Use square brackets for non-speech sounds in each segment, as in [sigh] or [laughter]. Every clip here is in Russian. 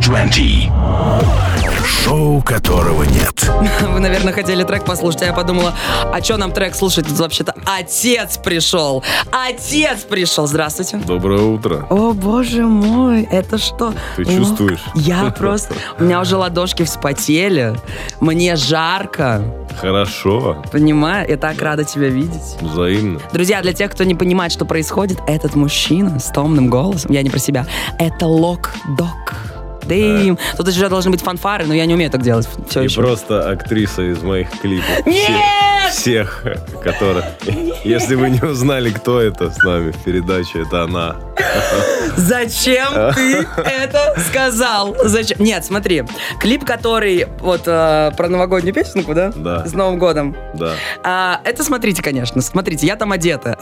Twenty. Шоу которого нет. [laughs] Вы, наверное, хотели трек послушать, а я подумала, а что нам трек слушать? Тут вообще-то отец пришел. Отец пришел. Здравствуйте. Доброе утро. О, боже мой, это что? Ты О, чувствуешь? Я просто... У меня уже ладошки вспотели. Мне жарко. Хорошо. Понимаю? Я так рада тебя видеть. Взаимно. Друзья, для тех, кто не понимает, что происходит, этот мужчина с томным голосом, я не про себя, это Дым. Тут еще должны быть фанфары, но я не умею так делать все И еще. просто актриса из моих клипов. Нет! Всех, которых... Если вы не узнали, кто это с нами в передаче, это она. Зачем ты это сказал? Зачем? Нет, смотри. Клип, который вот э, про новогоднюю песенку, да? Да. С Новым годом. Да. А, это смотрите, конечно. Смотрите, я там одета.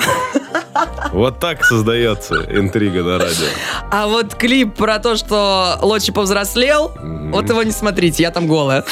Вот так создается интрига на радио. А вот клип про то, что Лочи повзрослел, вот его не смотрите, я там голая.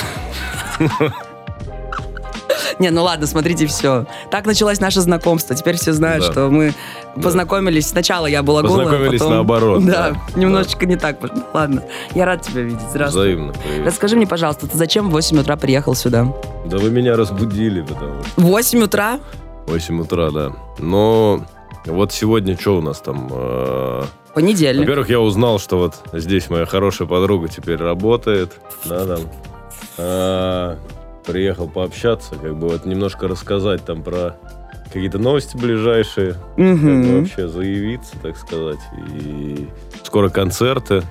Не, ну ладно, смотрите все. Так началось наше знакомство. Теперь все знают, Да. что мы познакомились. Сначала я была голая, Познакомились потом- наоборот, Да, да. немножечко не так. Ладно, я рад тебя видеть. Здравствуй. Взаимно. Привет. Расскажи мне, пожалуйста, ты зачем в 8 утра приехал сюда? Да вы меня разбудили, потому что... В 8 утра? 8 утра, да. Но вот сегодня что у нас там? Понедельник. Во-первых, я узнал, что вот здесь моя хорошая подруга теперь работает. Да, там. А, приехал пообщаться, как бы вот немножко рассказать там про какие-то новости ближайшие. Как бы вообще заявиться, так сказать. И скоро концерты.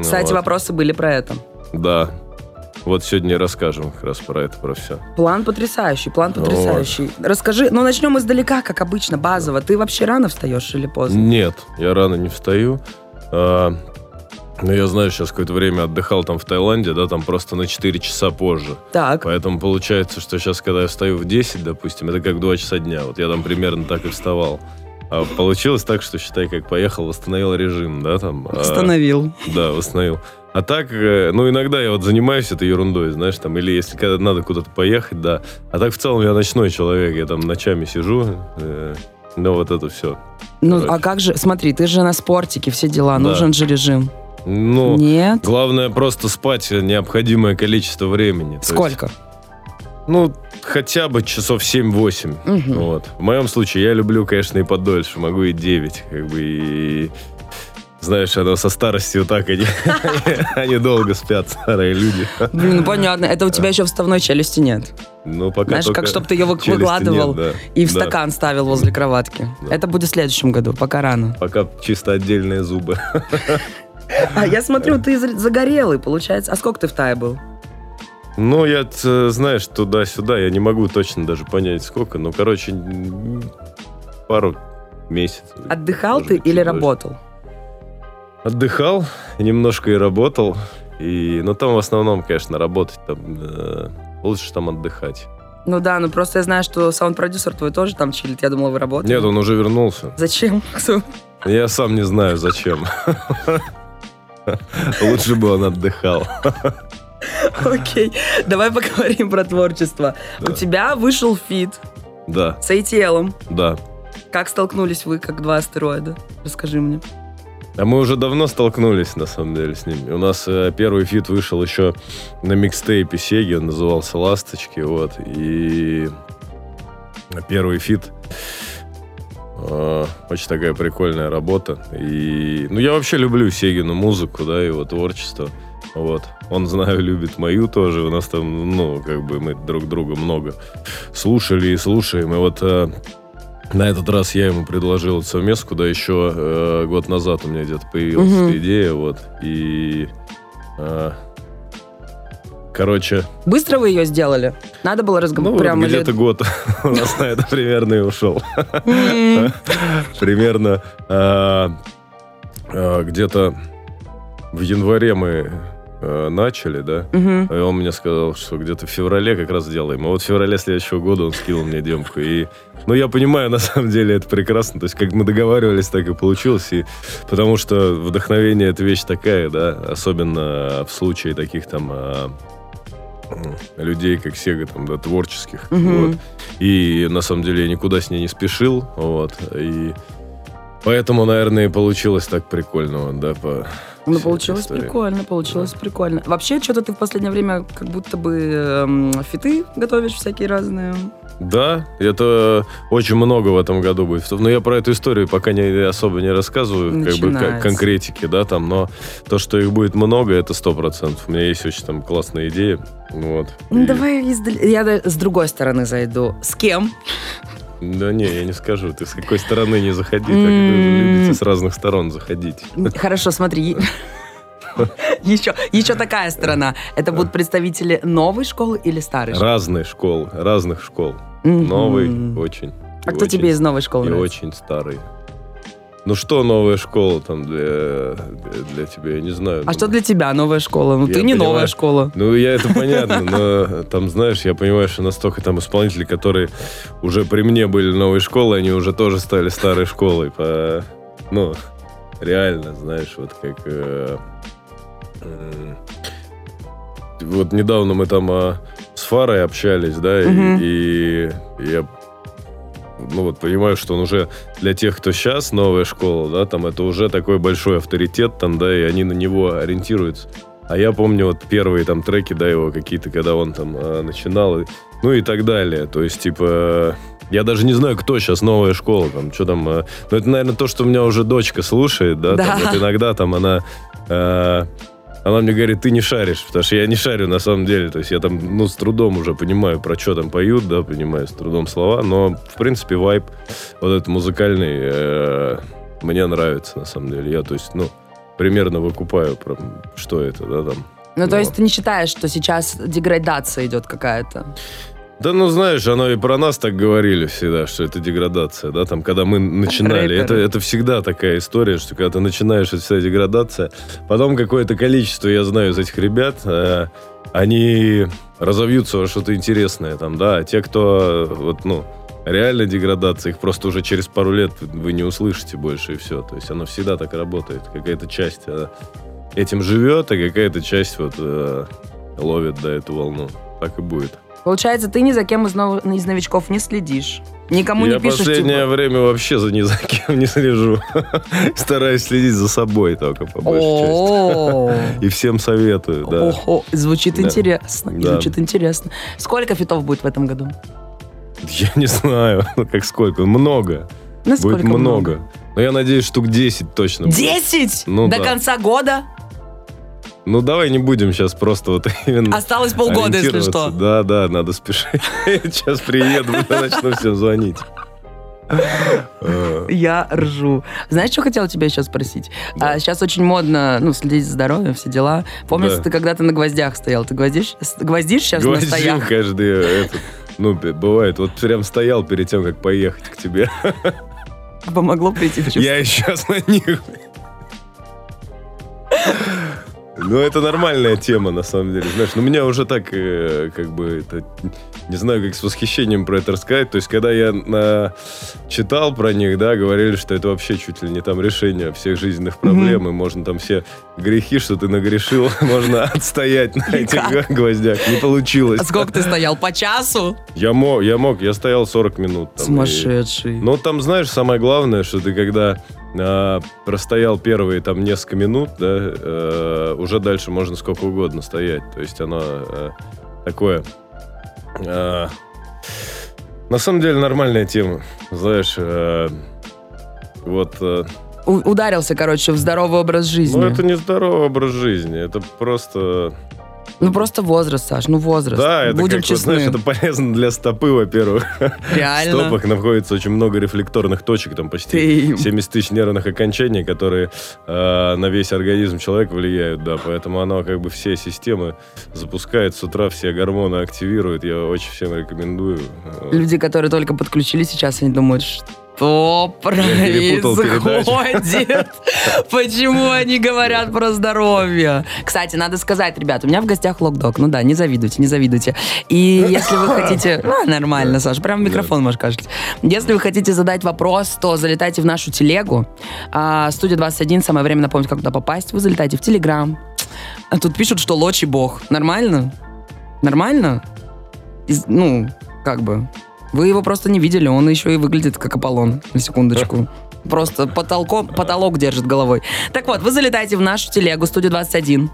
Кстати, вот. вопросы были про это. Да. Вот сегодня расскажем как раз про это, про все. План потрясающий, план Вот. потрясающий. Расскажи, ну начнем издалека, как обычно, базово. Ты вообще рано встаешь или поздно? Нет, я рано не встаю. А, но я знаю, сейчас какое-то время отдыхал там в Таиланде, да, там просто на 4 часа позже. Так, Поэтому получается, что сейчас, когда я встаю в 10, допустим, это как 2 часа дня. Вот я там примерно так и вставал. А получилось так, что, считай, как поехал, восстановил режим, да, там. а, остановил. да, восстановил. А так, э, ну, иногда я вот занимаюсь этой ерундой, знаешь, там, или если когда надо куда-то поехать, да. А так, в целом, я ночной человек, я там ночами сижу, э, ну, вот это все. Ну, Короче. а как же, смотри, ты же на спортике, все дела, Да. нужен же режим. Ну, Нет? главное просто спать необходимое количество времени. Есть, Сколько? ну, хотя бы часов 7-8. Мгм. Вот. В моем случае я люблю, конечно, и подольше. Могу и 9. Как бы и... Знаешь, оно со старостью так, они, [laughs] они долго спят, старые люди. Блин, ну понятно, это у тебя еще вставной челюсти нет. Ну, пока Знаешь, как чтобы ты ее выкладывал нет, да. и в Да. стакан ставил возле кроватки. Да. Это будет в следующем году, пока рано. Пока чисто отдельные зубы. А я смотрю, ты за- загорелый, получается. А сколько ты в Тае был? Ну, я, т- знаешь, туда-сюда, я не могу точно даже понять, сколько. Ну, короче, пару месяцев. Отдыхал ты быть, или чуть дольше. работал? Отдыхал, немножко и работал. И, ну, там в основном, конечно, работать. Там, э, лучше там отдыхать. Ну да, ну просто я знаю, что саунд-продюсер твой тоже там чилит. Я думала, вы работаете. Нет, он уже вернулся. Зачем? Я сам не знаю, зачем. Лучше бы он отдыхал. Окей, давай поговорим про творчество. У тебя вышел фит Да, с ATL. да. Как столкнулись вы, как два астероида? Расскажи мне. А мы уже давно столкнулись, на самом деле, с ними. У нас э, первый фит вышел еще на микстейпе Сеги, он назывался «Ласточки», вот. И первый фит э, очень такая прикольная работа. И, ну, я вообще люблю Сегину музыку, да, его творчество. Вот. Он, знаю, любит мою тоже. У нас там, ну, как бы мы друг друга много слушали и слушаем. И вот э, на этот раз я ему предложил совместку, да, еще э, год назад у меня где-то появилась Мгм. эта идея, вот. И, э, короче, Быстро вы ее сделали? Надо было разговаривать ну, прям или- где-то год [laughs] у нас на это примерно и ушел. [laughs] Примерно э, э, где-то в январе мы э, начали, да, мгм. и он мне сказал, что где-то в феврале как раз сделаем. А вот в феврале следующего года он скинул мне демку. И, ну, я понимаю, [laughs] на самом деле, это прекрасно. То есть, как мы договаривались, так и получилось. И, потому что вдохновение — это вещь такая, да, особенно в случае таких там м, людей, как Сега, там, да, творческих. Мгм. Вот. И, на самом деле, я никуда с ней не спешил. Вот. И Поэтому, наверное, и получилось так прикольно, вот, да, по Ну, получилось прикольно, получилось прикольно. Вообще, что-то ты в последнее время как будто бы эм, фиты готовишь всякие разные. Да, это очень много в этом году будет. Но я про эту историю пока не особо не рассказываю, как бы конкретики, да, там, но то, что их будет много, это сто процентов. У меня есть очень там классная идея, вот. Ну, И- давай издали- я да- с другой стороны зайду. С кем? Да не, я не скажу. Ты с какой стороны не заходи, так любите с разных сторон заходить. Хорошо, смотри. [laughs] Еще, еще такая сторона. Это будут представители новой школы или старой школы? Разные школы, разных школ. Новый, очень. А кто тебе из новой школы И очень старый. Ну что новая школа там для, для, для тебя, я не знаю. А ну, что для тебя новая школа? Ну, ты не понимаю. новая школа. Ну, я это [laughs] понятно, но там, знаешь, я понимаю, что настолько там исполнители, которые уже при мне были новой школы, они уже тоже стали старой школой. По, ну, реально, знаешь, вот как... э, м, вот недавно мы там а, с Фарой общались, да, и- Мгм. и, я ну вот понимаю, что он уже для тех, кто сейчас новая школа, да, там это уже такой большой авторитет там, да, и они на него ориентируются. А я помню вот первые там треки, да, его какие-то, когда он там а, начинал, ну и так далее. То есть, типа, я даже не знаю, кто сейчас новая школа, там, что там. а, ну, это, наверное, то, что у меня уже дочка слушает, да, там, Да. вот иногда там она... а, она мне говорит, ты не шаришь, потому что я не шарю на самом деле. То есть я там, ну, с трудом уже понимаю, про что там поют, да, понимаю с трудом слова. Но, в принципе, вайб вот этот музыкальный э, мне нравится, на самом деле. Я, то есть, ну, примерно выкупаю, про, что это, да, там. Ну, то Ну. есть ты не считаешь, что сейчас деградация идет какая-то? Да, ну, знаешь, оно и про нас так говорили всегда, что это деградация, да, там, когда мы начинали. Рэперы. Это, это всегда такая история, что когда ты начинаешь, это вся деградация. Потом какое-то количество, я знаю, из этих ребят, э, они разовьются во что-то интересное, там, да, а те, кто, вот, ну, реально деградация, их просто уже через пару лет вы не услышите больше, и все. То есть оно всегда так работает. Какая-то часть э, этим живет, а какая-то часть вот э, ловит, да, эту волну. Так и будет. Получается, ты ни за кем из, нов- из новичков не следишь. Никому Я не пишешь, последнее типа, время вообще за ни за кем не слежу. [laughs] Стараюсь следить за собой только по большей части. «О, И всем советую, да. ого, звучит интересно, звучит интересно. Сколько фитов будет в этом году? Я не знаю, [laughs] ну как сколько. Много. Насколько Будет много. Но я надеюсь, штук 10 точно. будет. Десять? Ну До да. конца года? Ну давай не будем сейчас просто вот [laughs] именно Осталось полгода, если что. Да, да, надо спешить. [laughs] Сейчас приеду, [laughs] начну всем звонить. Э, Я ржу. Знаешь, что хотела тебя сейчас спросить? Да. А, сейчас очень модно, ну, следить за здоровьем, все дела. Помнишь, Да. ты когда-то на гвоздях стоял? Ты гвоздишь, гвоздишь сейчас на Гвоздил стоях? каждый этот. Ну, бывает. Вот прям стоял перед тем, как поехать к тебе. Помогло прийти в чувство? Я сейчас на них. Ну, это нормальная тема, на самом деле. Знаешь, ну, меня уже так, э, как бы, это, не знаю, как с восхищением про это рассказать. То есть, когда я на- читал про них, да, говорили, что это вообще чуть ли не там решение всех жизненных проблем, и можно там все грехи, что ты нагрешил, [laughs] можно отстоять на этих гвоздях. Не получилось. А сколько ты стоял? По часу? Я мог, я мог, я стоял 40 минут. там, и- Сумасшедший. но там, знаешь, самое главное, что ты когда а, простоял первые там несколько минут, да, э, уже дальше можно сколько угодно стоять. То есть оно э, такое... э, на самом деле нормальная тема. Знаешь, э, вот... У- ударился, короче, в здоровый образ жизни. ну, это не здоровый образ жизни. Это просто... Ну, просто возраст, Саш, ну возраст. Да, это Будем как, вот, честны. знаешь, это полезно для стопы, во-первых. В Реально. стопах находится очень много рефлекторных точек, там почти Ты- 70 тысяч нервных окончаний, которые э, на весь организм человека влияют, да, поэтому оно как бы все системы запускает с утра, все гормоны активирует, я очень всем рекомендую. Вот. Люди, которые только подключили сейчас, они думают, что перепутал происходит? Почему они говорят про здоровье? Кстати, надо сказать, ребят, у меня в гостях Локдог. Ну да, не завидуйте, не завидуйте. И если вы хотите... [laughs] Ну, нормально, Саша, прям в микрофон можешь кашлять. Если вы хотите задать вопрос, то залетайте в нашу телегу. А, Студия 21, самое время напомнить, как туда попасть. Вы залетайте в Телеграм. А тут пишут, что Лочи бог. Нормально? Нормально? Из- ну, как бы... Вы его просто не видели, он еще и выглядит как Аполлон, на секундочку. [laughs] Просто потолком, потолок держит головой. Так вот, вы залетаете в нашу телегу, студию 21.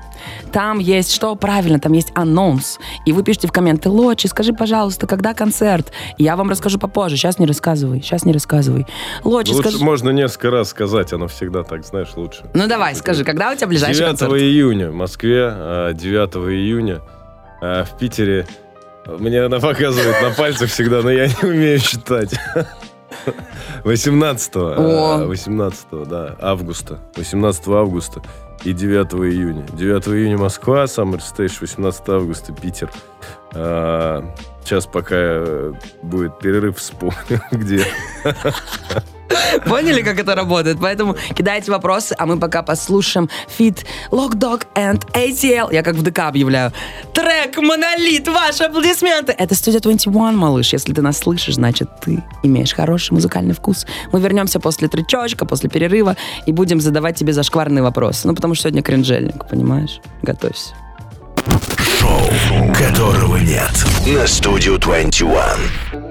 Там есть что? Правильно, там есть анонс. И вы пишете в комменты, Лочи, скажи, пожалуйста, когда концерт? Я вам расскажу попозже. Сейчас не рассказывай, сейчас не рассказывай. Лочи, Лучше скажи... можно несколько раз сказать, оно всегда так, знаешь, лучше. Ну давай, скажи, когда у тебя ближайший 9 концерт? июня в Москве, а, 9 июня а, в Питере. Мне она показывает на пальцах всегда, но я не умею считать. 18 О. 18 да, августа. 18 августа и 9 июня. 9 июня Москва, Summer Stage, 18 августа Питер. А, Сейчас пока э, будет перерыв, вспомню, [laughs] где. [laughs] Поняли, как это работает? Поэтому кидайте вопросы, а мы пока послушаем фит Lock Dog and ATL. Я как в ДК объявляю. Трек «Монолит». Ваши аплодисменты. Это студия 21, малыш. Если ты нас слышишь, значит, ты имеешь хороший музыкальный вкус. Мы вернемся после тречочка, после перерыва и будем задавать тебе зашкварные вопросы. Ну, потому что сегодня кринжельник, понимаешь? Готовься. Шоу, которого нет. На студию 21.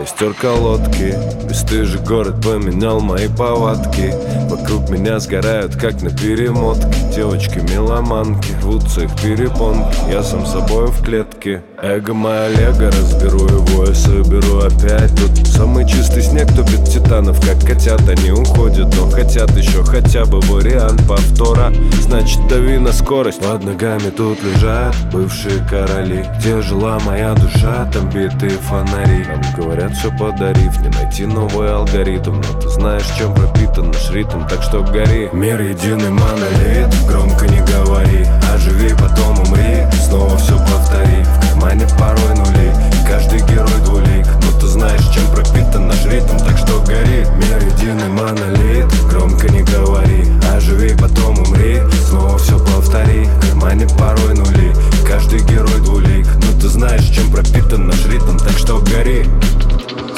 Я стер колодки, бесстыжий город поменял мои повадки. Вокруг меня сгорают, как на перемотке. Девочки-меломанки, рвутся их перепонки. Я сам собой в клетке Эго моя лего, разберу его и соберу опять. Тут самый чистый снег топит титанов, как котят. Они уходят, но хотят еще хотя бы вариант повтора. Значит дави на скорость. Под ногами тут лежат бывшие короли. Где жила моя душа, там битые фонари. Нам говорят все подарив, не найти новый алгоритм. Но ты знаешь, чем пропитан наш ритм, так что гори. Мир единый монолит, громко не говори. Оживи, потом умри, снова все повтори. В кармане порой нули, каждый герой двулик Но ты знаешь, чем пропитан наш ритм, так что гори Мир единый монолит, громко не говори Оживи, потом умри, снова все повтори В кармане порой нули, каждый герой двулик Но ты знаешь, чем пропитан наш ритм, так что гори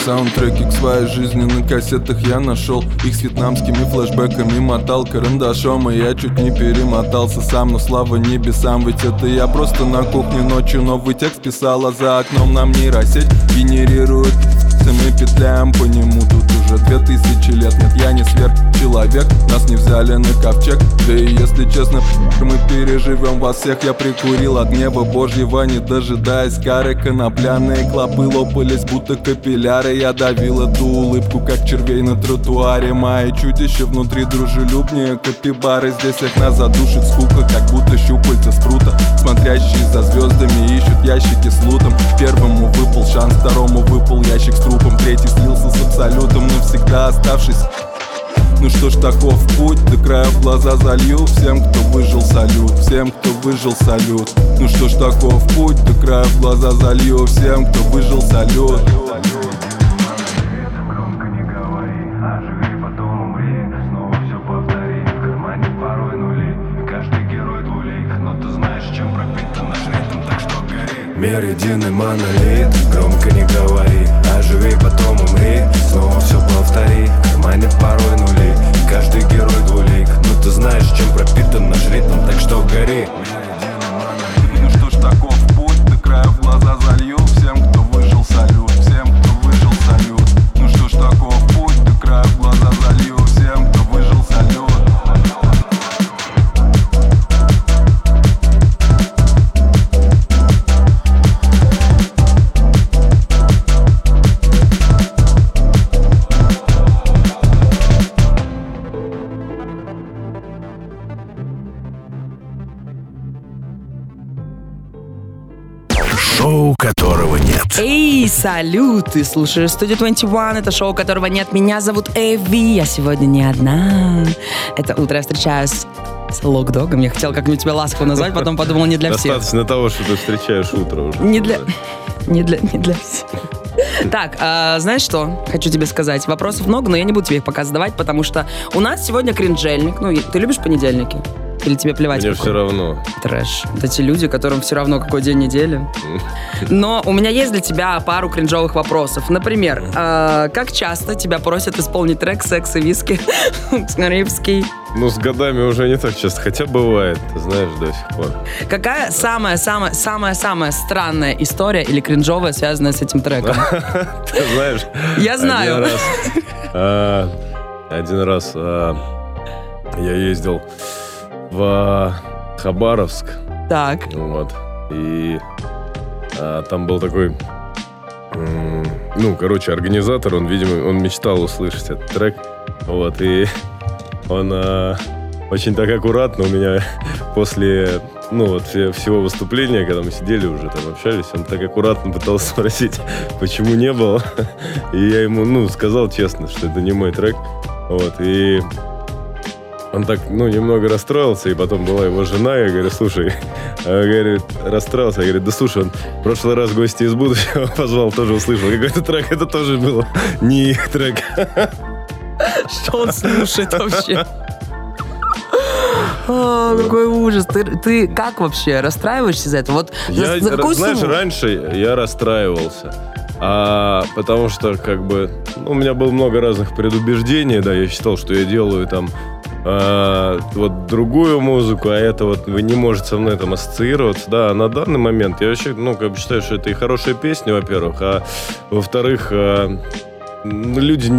Саундтреки к своей жизни на кассетах я нашел. Их с вьетнамскими флешбэками мотал карандашом И я чуть не перемотался сам, но слава небесам Ведь это я просто на кухне ночью новый текст писал А за окном нам нейросеть генерирует мы петляем по нему Тут уже две тысячи лет. Нет, я не сверхчеловек Нас не взяли на ковчег. Да и если честно, мы переживем вас всех. Я прикурил от неба божьего Не дожидаясь кары. Конопляные клопы лопались, будто капилляры. Я давил эту улыбку, как червей на тротуаре. Мои чудища внутри дружелюбнее Капибары. Здесь их нас задушит скука Как будто щупальца спрута. Смотрящие за звездами ищут ящики с лутом. Первому выпал шанс, второму выпал ящик с трупом. Третий слился с абсолютом, навсегда оставшись. Ну что ж, таков путь, до края в глаза залью. Всем, кто выжил, салют, всем, кто выжил, салют. Ну что ж, таков путь, до края в глаза залью. Всем, кто выжил, салют. Громко не говори, а живи, потом умри Снова все повтори, кармане порой нули Каждый герой двулик, но Но ты знаешь, чем пропитан наш ритм, так что гори. Ну что ж, таков путь, до края в глаза залью салют! Ты слушаешь студию 21, это шоу, которого нет. Меня зовут Эви, я сегодня не одна. Это утро я встречаюсь с Локдогом. Я хотела как-нибудь тебя ласково назвать, потом подумала, не для всех. Достаточно того, что ты встречаешь утро уже. Не для... Не для, не для всех. Так, а, знаешь что? Хочу тебе сказать. Вопросов много, но я не буду тебе их пока задавать, потому что у нас сегодня кринжельник. Ну, ты любишь понедельники? Или тебе плевать? Мне какой? все равно. Трэш. Вот эти люди, которым все равно какой день недели. Но у меня есть для тебя пару кринжовых вопросов. Например, э, как часто тебя просят исполнить трек «Секс и виски» [laughs] Скрипский? Ну, с годами уже не так часто, хотя бывает, ты знаешь, до сих пор. Какая самая-самая-самая-самая странная история или кринжовая, связанная с этим треком? [laughs] Ты знаешь, Я знаю. Один раз, а, один раз а, я ездил в Хабаровск, Так. вот, и а, там был такой, ну, короче, организатор, он, видимо, он мечтал услышать этот трек, вот, и [laughs] он а, очень так аккуратно у меня [laughs] после, ну, вот все- всего выступления, когда мы сидели уже там общались, он так аккуратно пытался [laughs] спросить, почему не было, и я ему, ну, сказал честно, что это не мой трек, вот, и он так, ну, немного расстроился, и потом была его жена, я говорю, слушай, а, [laughs] говорит, расстроился, я говорю, да слушай, он в прошлый раз гости из будущего [laughs] позвал, тоже услышал какой-то трек, это тоже было [laughs] не их трек. Что он слушает вообще? А, какой ужас. Ты, ты как вообще расстраиваешься за это? Вот за, Я, за какую знаешь, сумму? раньше я расстраивался. А, потому что, как бы, ну, у меня было много разных предубеждений, да, я считал, что я делаю там а, вот другую музыку, а это вот вы не можете со мной там ассоциироваться, да, на данный момент. Я вообще, ну, как бы считаю, что это и хорошая песня, во-первых, а во-вторых, ну, люди,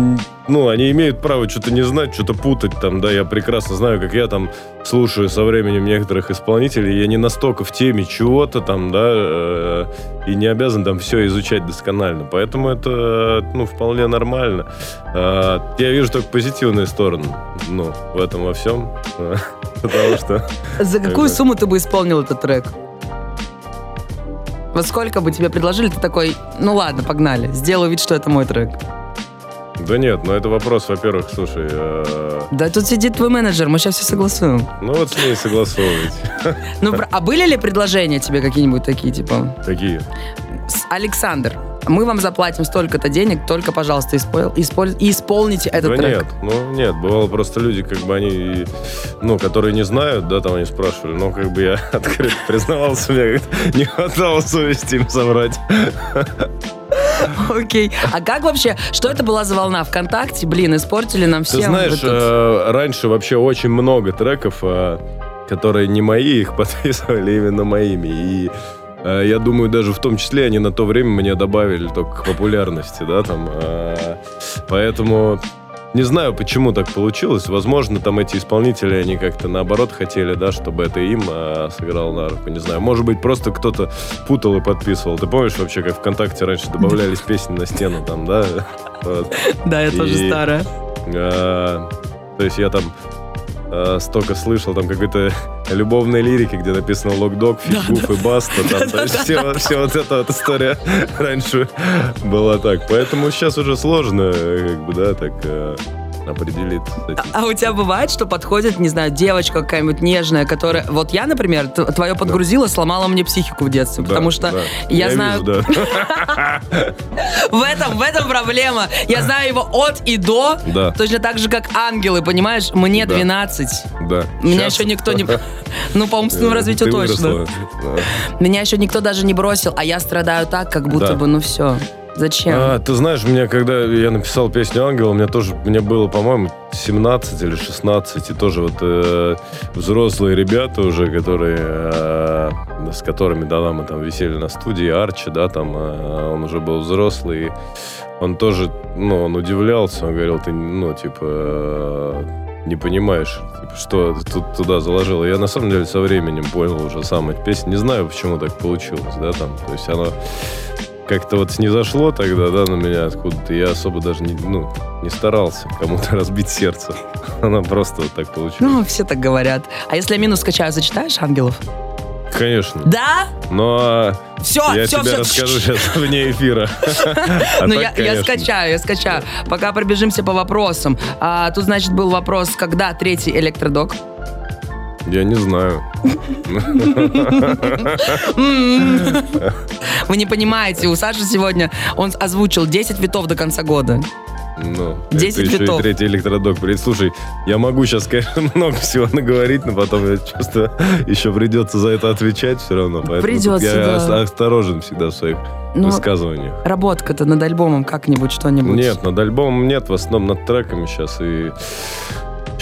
ну, они имеют право что-то не знать, что-то путать там, да, я прекрасно знаю, как я там слушаю со временем некоторых исполнителей, я не настолько в теме чего-то там, да, э, и не обязан там все изучать досконально, поэтому это, ну, вполне нормально. А, я вижу только позитивные стороны, ну, в этом во всем, э, [laughs] потому что... За какую сумму ты бы исполнил этот трек? Вот сколько бы тебе предложили, ты такой, ну ладно, погнали, сделаю вид, что это мой трек. Да нет, ну это вопрос, во-первых, слушай, э, Да тут сидит твой менеджер, мы сейчас все согласуем. ну вот с ней согласовывать. [laughs] Ну, а были ли предложения тебе какие-нибудь такие, типа, Какие? «С- Александр, мы вам заплатим столько-то денег, только, пожалуйста, испол- исполь- исполните этот Да трек. нет, ну нет, бывало просто люди, как бы они, ну, которые не знают, да, там они спрашивали, но как бы я [laughs] открыто признавался, мне не хватало совести им соврать. [laughs] [laughs] Окей. А как вообще, что это была за волна ВКонтакте? Блин, испортили нам всем. Ты знаешь, э, раньше вообще очень много треков, э, которые не мои, их [laughs] подписывали именно моими, и э, я думаю, даже в том числе они на то время мне добавили только к популярности, да, там, поэтому не знаю, почему так получилось. Возможно, там эти исполнители, они как-то наоборот хотели, да, чтобы это им э, сыграло на руку. Не знаю. Может быть, просто кто-то путал и подписывал. Ты помнишь вообще, как ВКонтакте раньше добавлялись песни на стену там, да? [laughs] Да, я тоже старая. А, То есть я там а, столько слышал там какой-то [laughs] любовной лирики, где написано локдог, фигуф и баста. Там, [laughs] есть все, все вот эта вот история [laughs] раньше была так. Поэтому сейчас уже сложно, э, как бы, да, так э, определить. с этим. А у тебя бывает, что подходит, не знаю, девочка какая-нибудь нежная, которая... Вот я, например, твое подгрузила, сломала мне психику в детстве, Да, потому что да. я, знаю... вижу, да. [laughs] В этом, в этом проблема. Я знаю его от и до, Да. точно так же, как ангелы, понимаешь? Мне Да. 12. Да. Меня еще никто не... [laughs] Ну, по умственному развитию Ты точно. Да. Меня еще никто даже не бросил, а я страдаю так, как будто Да. бы, ну все. Зачем? А, ты знаешь, мне когда я написал песню «Ангел», мне тоже, мне было, по-моему, 17 или 16, и тоже вот э, взрослые ребята уже, которые, э, с которыми, да, мы там висели на студии, Арчи, да, там, э, он уже был взрослый, и он тоже, ну, он удивлялся, он говорил, ты, ну, типа, э, не понимаешь, типа, что тут туда заложил. И я, на самом деле, со временем понял уже сам эту песню. Не знаю, почему так получилось, да, там, то есть оно как-то вот снизошло тогда, да, на меня откуда-то. Я особо даже не, ну, не старался кому-то [laughs] разбить сердце. Оно просто вот так получилось. Ну, все так говорят. А если я минус скачаю, зачитаешь ангелов? Конечно. Да? Но Все, я все, тебе все. расскажу сейчас [laughs] вне эфира. [laughs] А Ну, я, скачаю, я скачаю. Пока пробежимся по вопросам. А, тут, значит, был вопрос, когда третий электродок? Я не знаю. Вы не понимаете, у Саши сегодня он озвучил 10 витов до конца года. Ну, 10 это еще и третий электродок. При- Слушай, я могу сейчас, конечно, [laughs] много всего наговорить, но потом я чувствую, еще придется за это отвечать все равно. Поэтому Придется, я да. ос- осторожен всегда в своих Ну, высказываниях. Работка-то над альбомом как-нибудь, что-нибудь. Нет, над альбомом нет, в основном над треками сейчас. И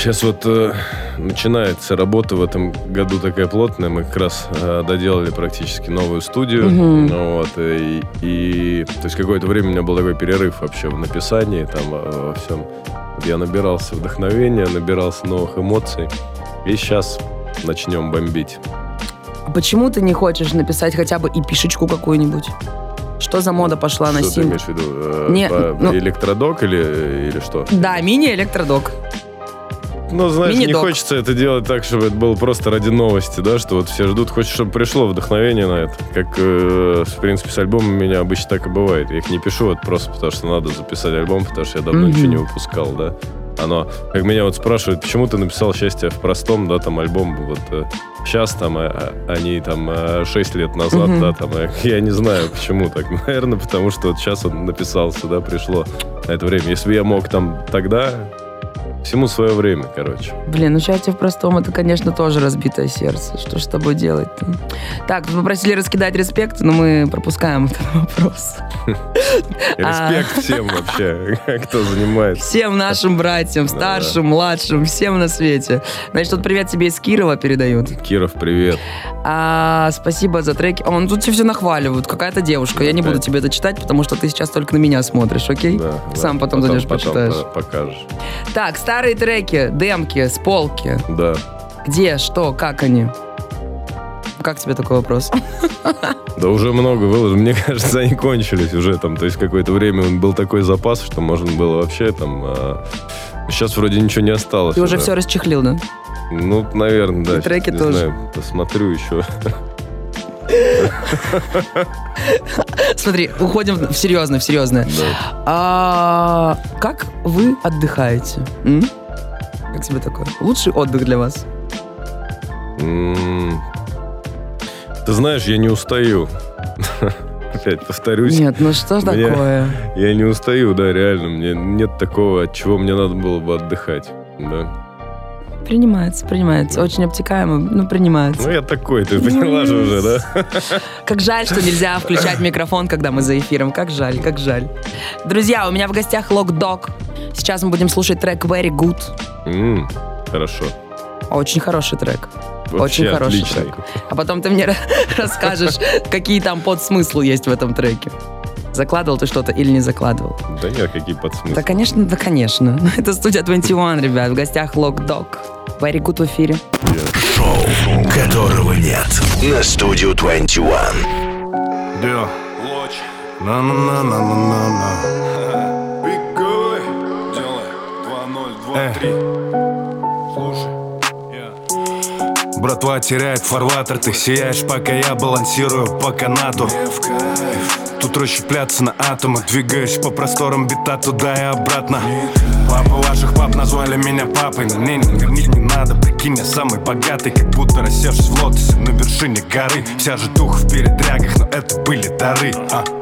сейчас вот э, начинается работа в этом году такая плотная. Мы как раз э, доделали практически новую студию. Ну вот, и, и- то есть какое-то время у меня был такой перерыв вообще в написании, там э, во всем. Я набирался вдохновения, набирался новых эмоций. И сейчас начнем бомбить. А почему ты не хочешь написать хотя бы и пишечку какую-нибудь? Что за мода пошла на что ты синт? имеешь в виду? Э, Не, по- ну- электродок или, или что? Да, мини-электродок. Ну, знаешь, не хочется это делать так, чтобы это было просто ради новости, да, что вот все ждут, хочется, чтобы пришло вдохновение на это. Как, э, в принципе, с альбомом у меня обычно так и бывает. Я их не пишу вот просто потому, что надо записать альбом, потому что я давно Мгм. ничего не выпускал, да. Оно, как меня вот спрашивают, почему ты написал «Счастье в простом», да, там, альбом, вот э, сейчас там, а, а, они там э, 6 лет назад, Мгм. да, там, э, я не знаю, почему так. [laughs] Наверное, потому что вот сейчас он написался, да, пришло на это время. Если бы я мог там тогда, всему свое время, короче. Блин, ну счастье в простом, это, конечно, тоже разбитое сердце. Что ж с тобой делать-то? Так, тут попросили раскидать респект, но мы пропускаем этот [laughs] вопрос. [laughs] А. Респект всем вообще, [laughs] кто занимается. Всем нашим братьям, старшим, младшим, всем на свете. Значит, тут привет тебе из Кирова передают. Киров, привет. А, спасибо за треки. Он тут все нахваливают. Какая-то девушка. Я не буду тебе это читать, потому что ты сейчас только на меня смотришь, окей? Сам потом зайдешь, почитаешь. по- покажешь. Так, старые треки, демки с полки. Да. Где, что, как они? Как тебе такой вопрос? [laughs] Да уже много выложил. Мне кажется, они кончились уже там. То есть какое-то время был такой запас, что можно было вообще там... а, Сейчас вроде ничего не осталось. Ты уже все расчехлил, да? Ну, наверное, да. И треки тоже. Знаю, посмотрю еще. [laughs] Смотри, уходим в серьезное, в серьезное. А, как вы отдыхаете? М? Как тебе такое? Лучший отдых для вас? М, Ты знаешь, я не устаю. [laughs] Опять повторюсь. Нет, ну что ж такое? [laughs] Я не устаю, да, реально. Мне нет такого, от чего мне надо было бы отдыхать. Да. Принимается, принимается. Очень обтекаемо, но принимается. Ну, я такой, ты поняла же уже, да? [laughs] Как жаль, что нельзя включать микрофон, когда мы за эфиром. Как жаль, как жаль. Друзья, у меня в гостях Лок Дог. Сейчас мы будем слушать трек Very Good. М, Хорошо. Очень хороший трек. Вообще Очень хороший отличный. трек. А потом ты мне [laughs] расскажешь, какие там подсмыслы есть в этом треке. Закладывал ты что-то или не закладывал? Да нет, какие подсмыслы. Да, конечно, да, конечно. [laughs] Это студия 21, ребят. В гостях Лок Дог. Very Good в эфире. Шоу, которого нет. На студию 21. Yeah. На на на на на на на. Бегай, делай 2-0. 2-3 Слушай Братва теряет фарватер, ты сияешь, пока я балансирую по канату. Тут расщепляться на атомы, двигаюсь по просторам бита туда и обратно. Папа ваших пап назвали меня папой, но мне не горнить не надо, прикинь, я самый богатый, как будто рассевшись в лотосе на вершине горы. Вся же дух в передрягах, но это были дары. А.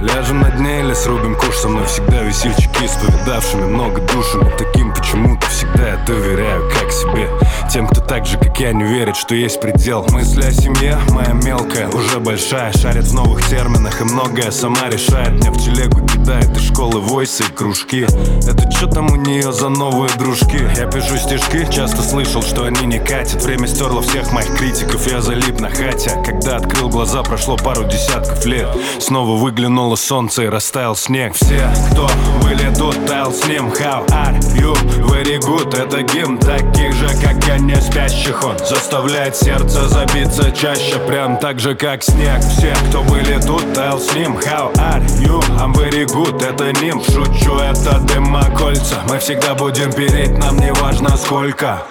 Ляжем на дне или срубим куш Со мной. Всегда весельчаки с повидавшими много душами Таким почему-то всегда я доверяю как себе. Тем, кто так же, как я, не верит, что есть предел. Мысли о семье, моя мелкая, уже большая. Шарит в новых терминах и многое сама решает. Меня в телегу кидает из школы войсы и кружки. Это что там у нее за новые дружки? Я пишу стишки, часто слышал, что они не катят. Время стерло всех моих критиков, я залип на хате. А Когда открыл глаза, прошло пару десятков лет. Снова выглянуло солнце и растаял снег. Все, кто были тут, таял с ним. How are you? Very good. Это гимн таких же, как я, не спящих. Он заставляет сердце забиться чаще Прям так же, как снег. Все, кто были тут, таял с ним. How are you? I'm very good. Это ним, шучу, это дымокольца. Мы всегда будем переть, нам не важно сколько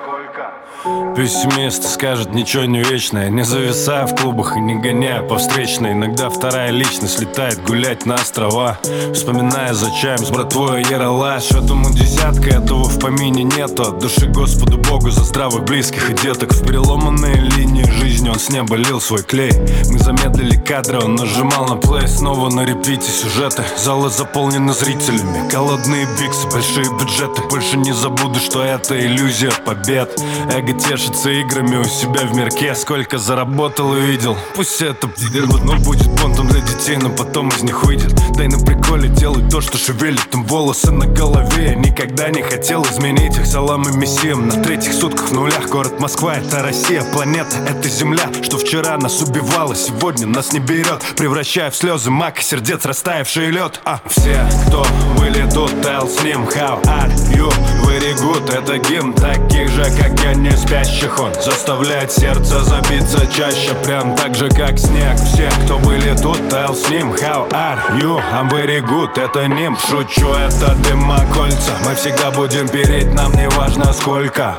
Пессимист скажет ничего не вечное Не зависая в клубах и не гоняя по встречной. Иногда вторая личность летает гулять на острова Вспоминая за чаем с братвой Яралаш Этому десятка, этого в помине нету. От души Господу Богу за здравых близких и деток. В переломанные линии жизни он с неба лил свой клей. Мы замедлили кадры, он нажимал на плей. Снова на репите сюжеты. Залы заполнены зрителями. Голодные биксы, большие бюджеты. Больше не забуду, что это иллюзия побед. Эго тешится играми у себя в мирке. Сколько заработал и видел Пусть это но будет понтом для детей Но потом из них выйдет. Дай на приколе делай то, что шевелит Там волосы на голове. Я никогда не хотел изменить их Салам и мессиям. На третьих сутках в нулях Город Москва, это Россия. Планета, это Земля Что вчера нас убивало, сегодня нас не берет. Превращая в слезы мак и сердец растаявший лед. А все, кто были тут, tell с ним How are you? Very good Это гимн таких же, как я, не спящих Он заставляет сердце забиться чаще Прям так же, как снег. Все, кто были тут, tell с ним How are you? I'm very good Это ним, шучу, это дыма кольца Мы всегда будем переть, нам не важно сколько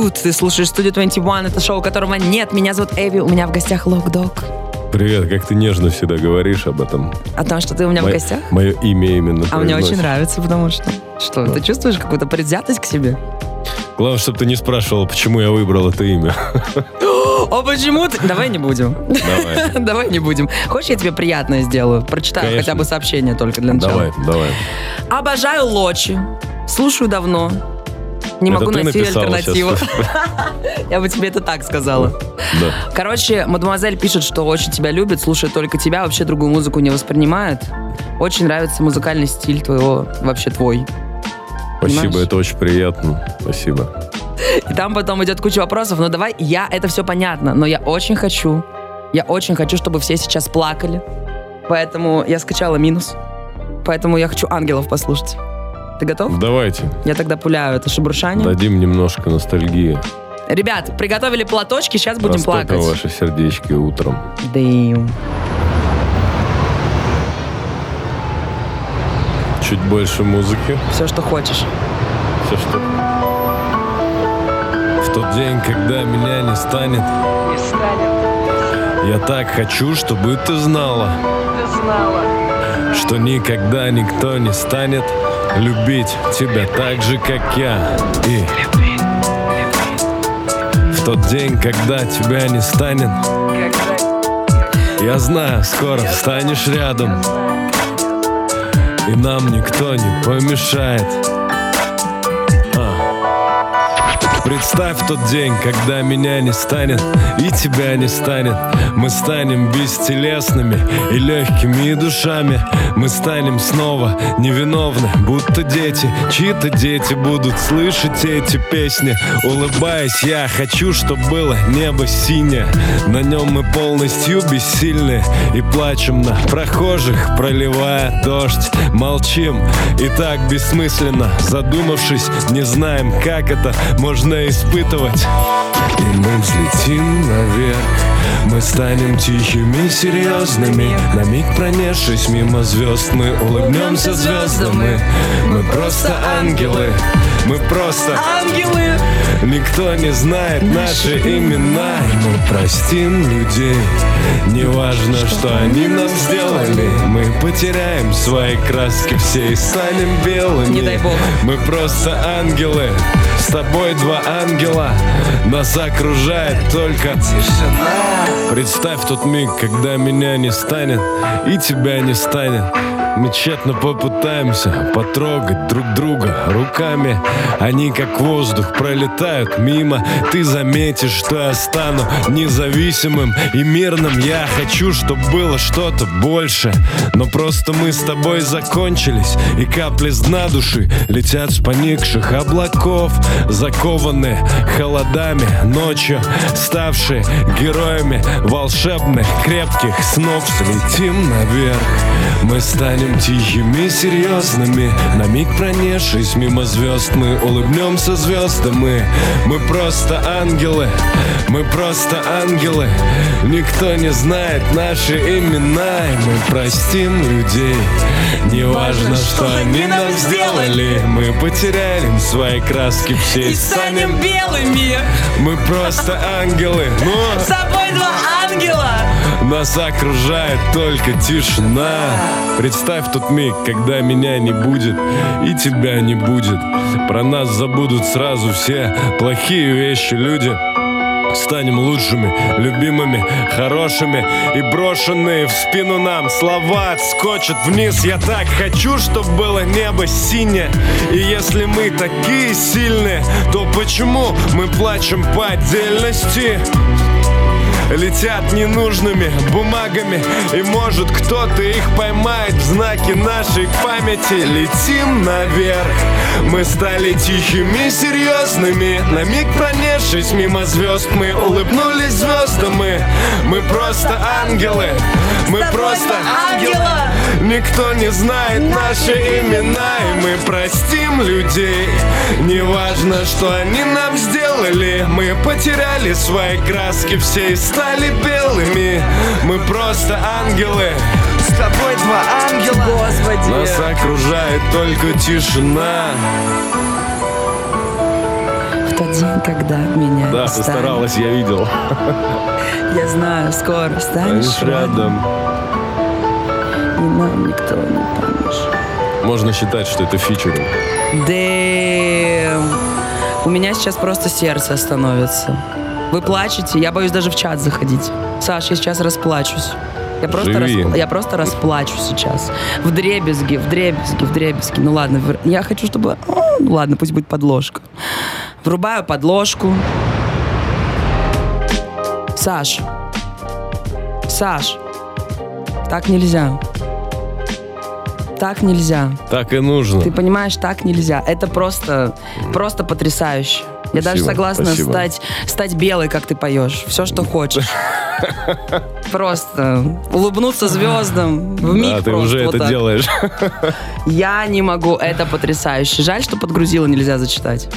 салют! Ты слушаешь студию 21, это шоу, которого нет. Меня зовут Эви, у меня в гостях Лок Дог. Привет, как ты нежно всегда говоришь об этом. О том, что ты у меня в Мое- гостях? Мое имя именно А мне очень нравится, потому что... Что, ты чувствуешь какую-то предвзятость к себе? Главное, чтобы ты не спрашивал, почему я выбрал это имя. [gasps] О, почему ты... Давай не будем. Давай, [laughs] Давай не будем. Хочешь, я тебе приятное сделаю? Прочитаю Конечно. хотя бы сообщение только для начала. давай, давай. Обожаю Лочи. Слушаю давно. Не Это могу найти альтернативу. [laughs] Я бы тебе это так сказала. Да. Короче, мадемуазель пишет, что очень тебя любит, слушает только тебя, вообще другую музыку не воспринимает. Очень нравится музыкальный стиль твоего, вообще твой. Спасибо, Понимаешь? это очень приятно. Спасибо. И там потом идет куча вопросов, но давай, я, это все понятно, но я очень хочу, я очень хочу, чтобы все сейчас плакали. Поэтому я скачала минус. Поэтому я хочу ангелов послушать. Ты готов? Давайте, Я тогда пуляю это шебуршание. дадим немножко ностальгии. Ребят, приготовили платочки, сейчас будем Растопим плакать. ваши сердечки утром. Damn. Чуть больше музыки. Все, что хочешь. Все что. В тот день, когда меня не станет, я так хочу, чтобы ты знала, что никогда никто не станет любить тебя так же, как я. И в тот день, когда тебя не станет, я знаю, скоро встанешь рядом, и нам никто не помешает. Представь тот день, когда меня не станет и тебя не станет. Мы станем бестелесными и легкими душами. Мы станем снова невиновны, будто дети. Чьи-то дети будут слышать эти песни. Улыбаясь, я хочу, чтобы было небо синее. На нем мы полностью бессильны и плачем на прохожих, проливая дождь. Молчим и так бессмысленно, задумавшись, не знаем, как это можно испытывать. И мы взлетим наверх Мы станем тихими, серьезными На миг пронесшись мимо звезд. Мы улыбнемся звездам Мы, мы просто ангелы. Мы просто Ангелы! Никто не знает наши имена. И мы простим людей. Неважно, что они нам сделали. Мы потеряем свои краски все и станем белыми. Не дай бог. Мы просто ангелы. С тобой два ангела. Нас окружает только тишина Представь тот миг, когда меня не станет И тебя не станет мы тщетно попытаемся потрогать друг друга руками. Они как воздух пролетают мимо. Ты заметишь, что я стану независимым и мирным. Я хочу, чтобы было что-то больше. Но просто мы с тобой закончились И капли с дна души летят с поникших облаков. Закованные холодами ночью Ставшие героями волшебных крепких снов. Слетим наверх. Мы станем станем тихими, серьезными. На миг пронесшись мимо звезд Мы улыбнемся звездам. Мы, просто ангелы Мы просто ангелы. Никто не знает наши имена И мы простим людей. Не важно, что они нам сделали. Мы потеряем свои краски все И станем белыми. Мы просто ангелы. Но С собой два ангела. Нас окружает только тишина. Представь тот миг, когда меня не будет и тебя не будет. Про нас забудут сразу все плохие вещи люди. Станем лучшими, любимыми, хорошими. И брошенные в спину нам слова отскочат вниз. Я так хочу, чтобы было небо синее. И если мы такие сильные То почему мы плачем по отдельности? Летят ненужными бумагами И может кто-то их поймает в знаке нашей памяти. Летим наверх, мы стали тихими, серьезными. На миг пронесшись мимо звезд Мы улыбнулись звездам. Мы, мы просто ангелы. Мы просто ангелы. Никто не знает наши имена. И мы простим людей. Неважно, что они нам сделали. Мы потеряли свои краски Все и стали белыми Мы просто ангелы С тобой два ангела Господи. Нас окружает только тишина В тот день, когда меня Да, станет, постаралась, я видел. Я знаю, скоро станешь Станешь рядом. И нам никто не поможет. Можно считать, что это фичеринг. Дэм. У меня сейчас просто сердце остановится. Вы плачете, я боюсь даже в чат заходить. Саш, я сейчас расплачусь. Я просто, Живи. распла- я просто расплачусь сейчас. В дребезги, в дребезги, в дребезги. Ну ладно, в- я хочу, чтобы... О, ну ладно, пусть будет подложка. Врубаю подложку. Саш. Саш. Так нельзя. Так нельзя. Так и нужно. Ты понимаешь, так нельзя. Это просто, просто потрясающе. Я даже согласна спасибо. стать, стать белой, как ты поешь. Все, что хочешь. [laughs] Просто улыбнуться звездам. В миг Да, ты уже вот это так. делаешь. [laughs] Я не могу. Это потрясающе. Жаль, что подгрузила нельзя зачитать.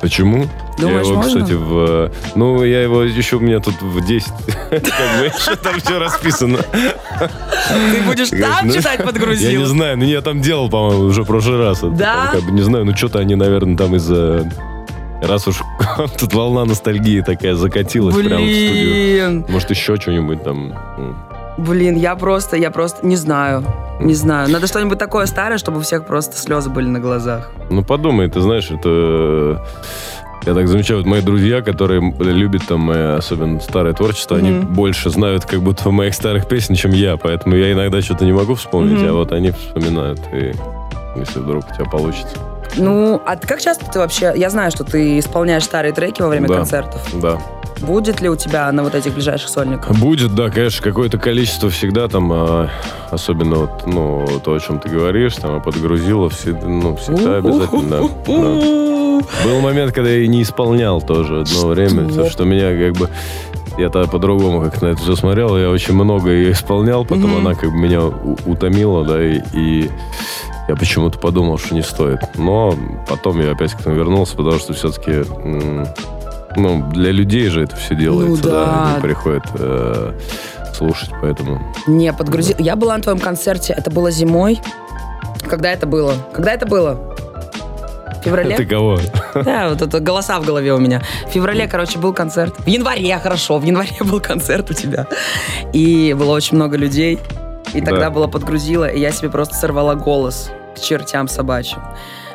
Почему? Думаешь, я его, можно? кстати, в... Ну, я его еще у меня тут в 10. [laughs] Как бы, что там все расписано. Ты будешь там Ну, читать Я не подгрузил? знаю, ну я там делал, по-моему, уже в прошлый раз. Да? не знаю, ну что-то они, наверное, там из-за... Раз уж [laughs] тут волна ностальгии такая закатилась прямо в студию. Блин, Может, еще что-нибудь там... блин, я просто, я просто не знаю. Не знаю. Надо что-нибудь такое старое, чтобы у всех просто слезы были на глазах. Ну, подумай, ты знаешь, это... Я так замечаю, вот мои друзья, которые любят там, э, особенно старое творчество, они Мгм. больше знают как будто моих старых песен, чем я, поэтому я иногда что-то не могу вспомнить, Мгм. а вот они вспоминают, и если вдруг у тебя получится. Ну, а как часто ты вообще... Я знаю, что ты исполняешь старые треки во время Да. концертов. Да. Будет ли у тебя на вот этих ближайших сольниках? Будет, да, конечно, какое-то количество всегда там, а, особенно вот, ну, то, о чем ты говоришь, там, а подгрузило, все, ну, всегда обязательно, да. Был момент, когда я и не исполнял тоже одно время, потому что меня как бы я-то по-другому как на это все смотрел, я очень много ее исполнял, потом она как бы меня утомила, да, и, и я почему-то подумал, что не стоит. Но потом я опять к этому вернулся, потому что все-таки, ну, для людей же это все делается, Ну да. они приходят э, слушать, поэтому... Не, подгрузил. Я была на твоем концерте, это было зимой. Когда это было? Когда это было? В феврале? Ты кого? Да, вот это голоса в голове у меня. В феврале, короче, был концерт. В январе, хорошо, в январе [laughs] был концерт у тебя. И было очень много людей. И тогда Да. было подгрузила, и я себе просто сорвала голос к чертям собачьим.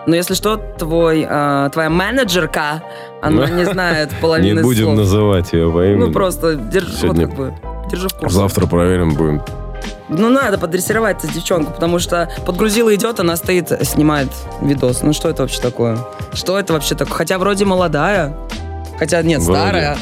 Но если что, твой, а, твоя менеджерка, она не знает [laughs] половины Не будем слов. называть ее во имя. Ну, просто держи, вот как бы, держи в курсе. Завтра проверим будем. Ну, надо подрессировать эту девчонку, потому что подгрузила идет, она стоит, снимает видос. Ну, что это вообще такое? Что это вообще такое? Хотя вроде молодая, хотя нет, Вроде. старая.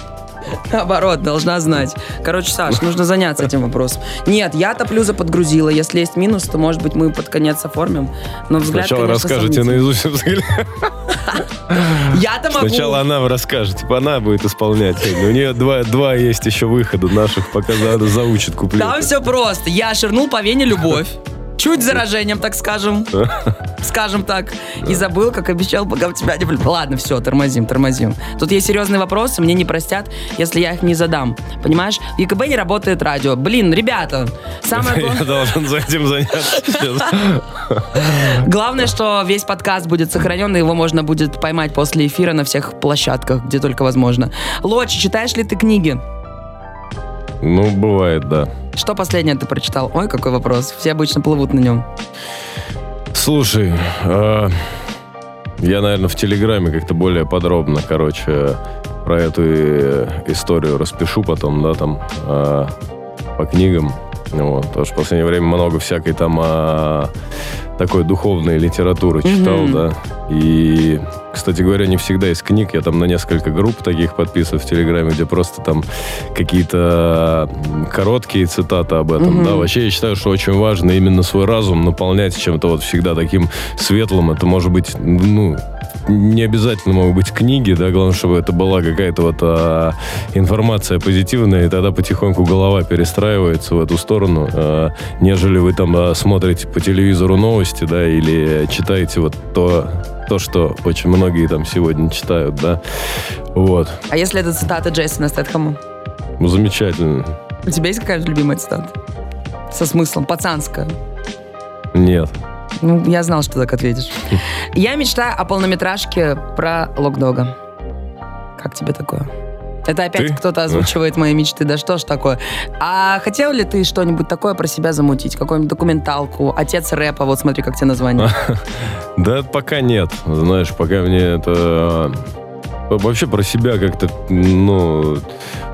[laughs] Наоборот, должна знать. Короче, Саш, нужно заняться этим вопросом. Нет, я топлю за подгрузила. Если есть минус, то, может быть, мы под конец оформим. Но взгляд, Сначала конечно, расскажете наизусть взгляд. [laughs] Я-то могу. Сначала она вам расскажет, типа она будет исполнять. У нее два, два есть еще выхода наших, пока надо заучит куплет. Там все просто. Я ширнул по вене любовь. Чуть заражением, так скажем. [laughs] Скажем так. И забыл, как обещал, пока в тебя не Ладно, все, тормозим, тормозим. Тут есть серьезные вопросы, мне не простят, если я их не задам. Понимаешь? В ЕКБ не работает радио. Блин, ребята, самое [laughs] главное... Я должен за этим заняться. [laughs] Главное, что весь подкаст будет сохранен, и его можно будет поймать после эфира на всех площадках, где только возможно. Лочи, читаешь ли ты книги? Ну, бывает, да. Что последнее ты прочитал? Ой, какой вопрос. Все обычно плывут на нем. Слушай, а, я, наверное, в Телеграме как-то более подробно, короче, про эту э, историю распишу потом, да, там, а, по книгам. Вот, потому что в последнее время много всякой там а, такой духовной литературы читал, Мгм. да. И, кстати говоря, не всегда из книг. Я там на несколько групп таких подписан в Телеграме, где просто там какие-то короткие цитаты об этом, Мгм. да. Вообще, я считаю, что очень важно именно свой разум наполнять чем-то вот всегда таким светлым. Это может быть, ну, не обязательно могут быть книги, да, главное, чтобы это была какая-то вот а, информация позитивная, и тогда потихоньку голова перестраивается в эту сторону, а, нежели вы там а, смотрите по телевизору новости, да, или читаете вот то, то, что очень многие там сегодня читают, да. Вот. А если это цитата Джейсона Стэтхэма? Ну, замечательно. У тебя есть какая-то любимая цитата? Со смыслом, пацанская. Нет. Ну, я знал, что так ответишь. [laughs] Я мечтаю о полнометражке про Локдога. Как тебе такое? Это опять Ты? кто-то озвучивает мои мечты. Да что ж такое? А хотел ли ты что-нибудь такое про себя замутить? Какую-нибудь документалку? Отец рэпа, вот смотри, как тебе название. [laughs] Да, пока нет. Знаешь, пока мне это... э, Вообще про себя как-то, ну,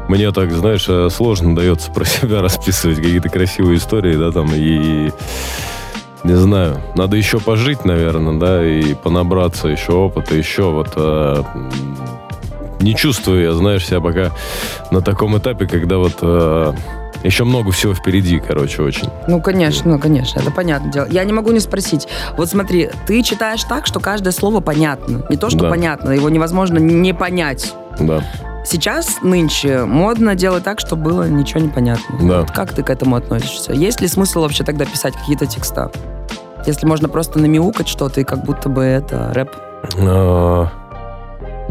мне так, знаешь, э, сложно дается про [laughs] себя расписывать какие-то красивые истории, да, там, и не знаю, надо еще пожить, наверное, да, и понабраться еще опыта, еще вот м, не чувствую я, знаешь, себя пока на таком этапе, когда вот э, еще много всего впереди, короче, очень. Ну, конечно, ну, конечно, это понятное дело. Я не могу не спросить. Вот смотри, ты читаешь так, что каждое слово понятно. Не то, что Да. понятно, его невозможно не понять. Да. Сейчас, нынче, модно делать так, чтобы было ничего не понятно. Да. Вот как ты к этому относишься? Есть ли смысл вообще тогда писать какие-то текста? Если можно просто намяукать что-то, и как будто бы это рэп. А,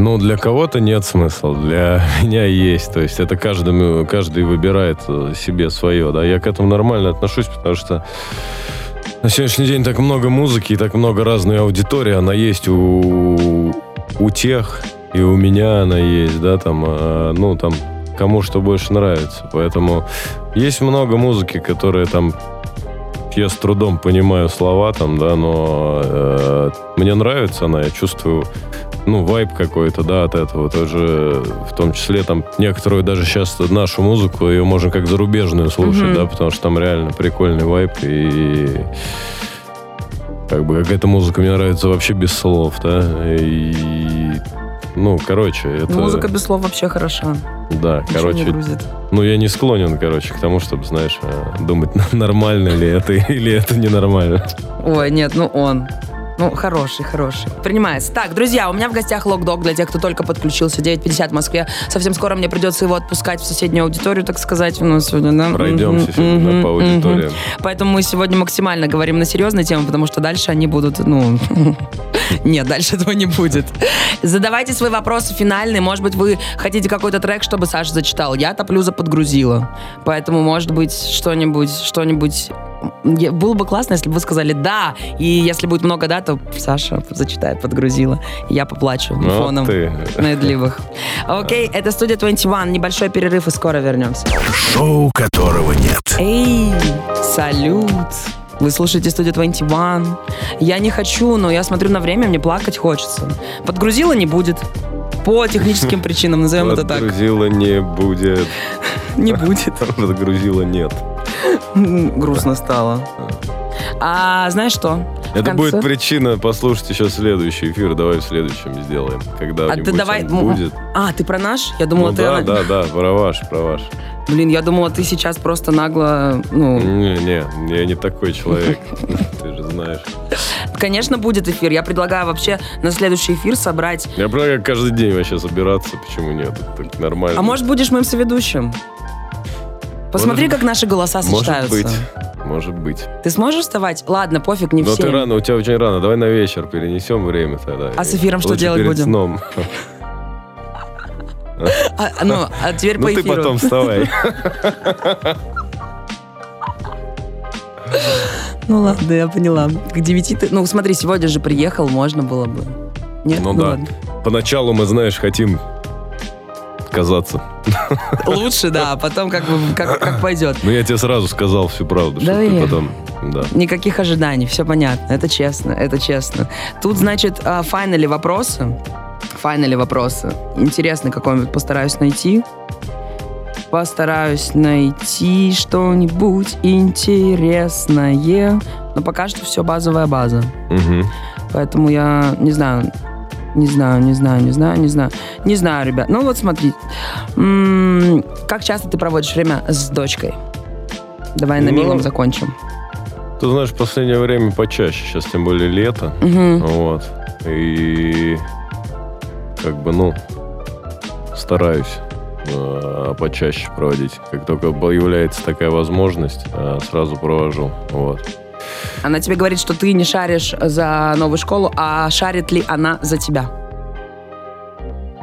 Ну, для кого-то нет смысла, для [laughs] меня есть. То есть это каждому, каждый выбирает э, себе свое. Да? Я к этому нормально отношусь, потому что на сегодняшний день так много музыки и так много разной аудитории. Она есть у, у тех, и у меня она есть, да, там, а, ну, там, кому что больше нравится. Поэтому есть много музыки, которая там я с трудом понимаю слова там, да, но э, мне нравится она, я чувствую, ну, вайб какой-то, да, от этого тоже, в том числе там некоторую даже сейчас нашу музыку, ее можно как зарубежную слушать, Мгм. да, потому что там реально прикольный вайб и как бы какая-то музыка мне нравится вообще без слов, да, и ну, короче, это... Музыка без слов вообще хороша. Да, Ничего короче, не грузит. ну, я не склонен, короче, к тому, чтобы, знаешь, э, думать, [laughs] нормально ли это [laughs] или это ненормально. Ой, нет, ну он. Ну, хороший, хороший. Принимается. Так, друзья, у меня в гостях Локдог для тех, кто только подключился. 9.50 в Москве. Совсем скоро мне придется его отпускать в соседнюю аудиторию, так сказать, у нас сегодня, да? Пройдемся Мгм, сегодня мгм, по аудиториям. Поэтому мы сегодня максимально говорим на серьезные темы, потому что дальше они будут, ну... [laughs] Нет, дальше этого не будет. Задавайте свои вопросы финальные. Может быть, вы хотите какой-то трек, чтобы Саша зачитал. Я топлю за подгрузила. Поэтому, может быть, что-нибудь, что-нибудь... Было бы классно, если бы вы сказали «да», и если будет много «да», то Саша зачитает «подгрузила», я поплачу Ну, фоном ты. медливых. [laughs] Окей, это студия 21. Небольшой перерыв, и скоро вернемся. Шоу которого нет. Эй, салют! Вы слушаете студию 21. Я не хочу, но я смотрю на время, мне плакать хочется. Подгрузила не будет. По техническим [laughs] причинам, назовем это так. Подгрузила не будет. [laughs] Не будет. Подгрузила нет. [laughs] Грустно стало. А знаешь что? Это конце- будет причина послушать еще следующий эфир. Давай в следующем сделаем. Когда А ты давай... будет. А, ты про наш? Я думала, Ну ты... да, да, да, про ваш, про ваш. Блин, я думала, ты сейчас просто нагло... Ну, Не, не, я не такой человек. [laughs] Ты же знаешь. конечно, будет эфир. Я предлагаю вообще на следующий эфир собрать... Я предлагаю каждый день вообще собираться. Почему нет? Это так нормально. А может, будешь моим соведущим? Посмотри, Может- как наши голоса Может сочетаются. быть. может быть. Ты сможешь вставать? Ладно, пофиг, не Но все. ты рано, у тебя очень рано. Давай на вечер перенесем время тогда. А с эфиром что делать перед будем? сном. А, ну, а теперь Ну по ты эфиру. потом вставай. Ну ладно, я поняла. К девяти ты... Ну смотри, сегодня же приехал, можно было бы. Нет? Ну да. ладно. Поначалу мы, знаешь, хотим казаться. Лучше, да, а потом как, бы, как, как пойдет. Но я тебе сразу сказал всю правду, что Да ты я- потом... Да. Никаких ожиданий, все понятно. Это честно, это честно. Тут, значит, файнали вопросы. Файнали вопросы. Интересный какой-нибудь постараюсь найти. Постараюсь найти что-нибудь интересное. Но пока что все базовая база. Мгм. Поэтому я не знаю, не знаю, не знаю, не знаю, не знаю. Не знаю, ребят. Ну вот смотри. М, Как часто ты проводишь время с дочкой? Давай на Ну, милом закончим. Ты знаешь, в последнее время почаще. Сейчас тем более лето. Мгм. Вот. И как бы, ну, стараюсь э, почаще проводить. Как только появляется такая возможность, э, сразу провожу. Вот. Она тебе говорит, что ты не шаришь за новую школу, а шарит ли она за тебя?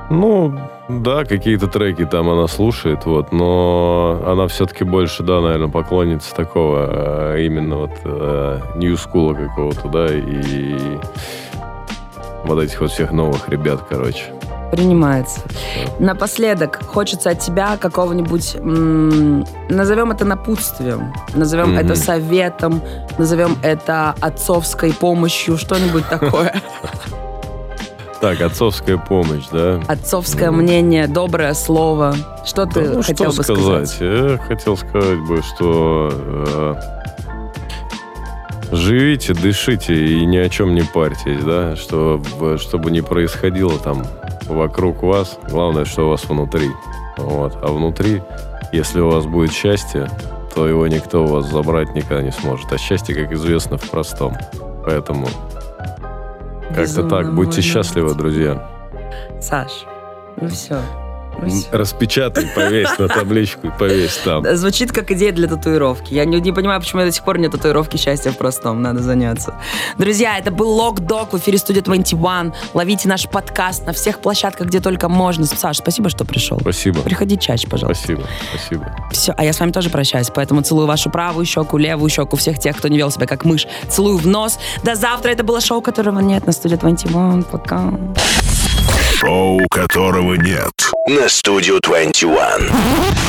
Ну, да, какие-то треки там она слушает, вот, но она все-таки больше, да, наверное, поклонница такого э, именно вот нью-скула какого-то, да, и вот этих вот всех новых ребят, короче. Принимается. Напоследок, хочется от тебя какого-нибудь, м, назовем это напутствием, назовем Мгм. это советом, назовем это отцовской помощью, что-нибудь [laughs] такое. Так, отцовская помощь, да? Отцовское мнение, доброе слово. Что ты Да, ну, хотел что бы сказать? сказать? Я хотел сказать бы, что э, живите, дышите и ни о чем не парьтесь, да, что, чтобы не происходило там вокруг вас, главное, что у вас внутри. Вот. А внутри, если у вас будет счастье, то его никто у вас забрать никогда не сможет. А счастье, как известно, в простом. Поэтому как-то так. Будьте счастливы, быть. друзья. Саш, ну все. Всё. Распечатай, повесь на табличку и повесь там. Звучит как идея для татуировки. Я не, не понимаю, почему я до сих пор нет татуировки счастья в простом. Надо заняться. Друзья, это был Лок Док в эфире студия 21. Ловите наш подкаст на всех площадках, где только можно. Саш, спасибо, что пришел. Спасибо. Приходи чаще, пожалуйста. Спасибо, спасибо. Все, а я с вами тоже прощаюсь, поэтому целую вашу правую щеку, левую щеку, всех тех, кто не вел себя как мышь. Целую в нос. До завтра. Это было шоу, которого нет на студии 21. Пока. Шоу, которого нет. На студию 21.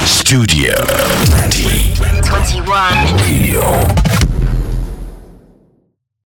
Студия 21. 21. Radio.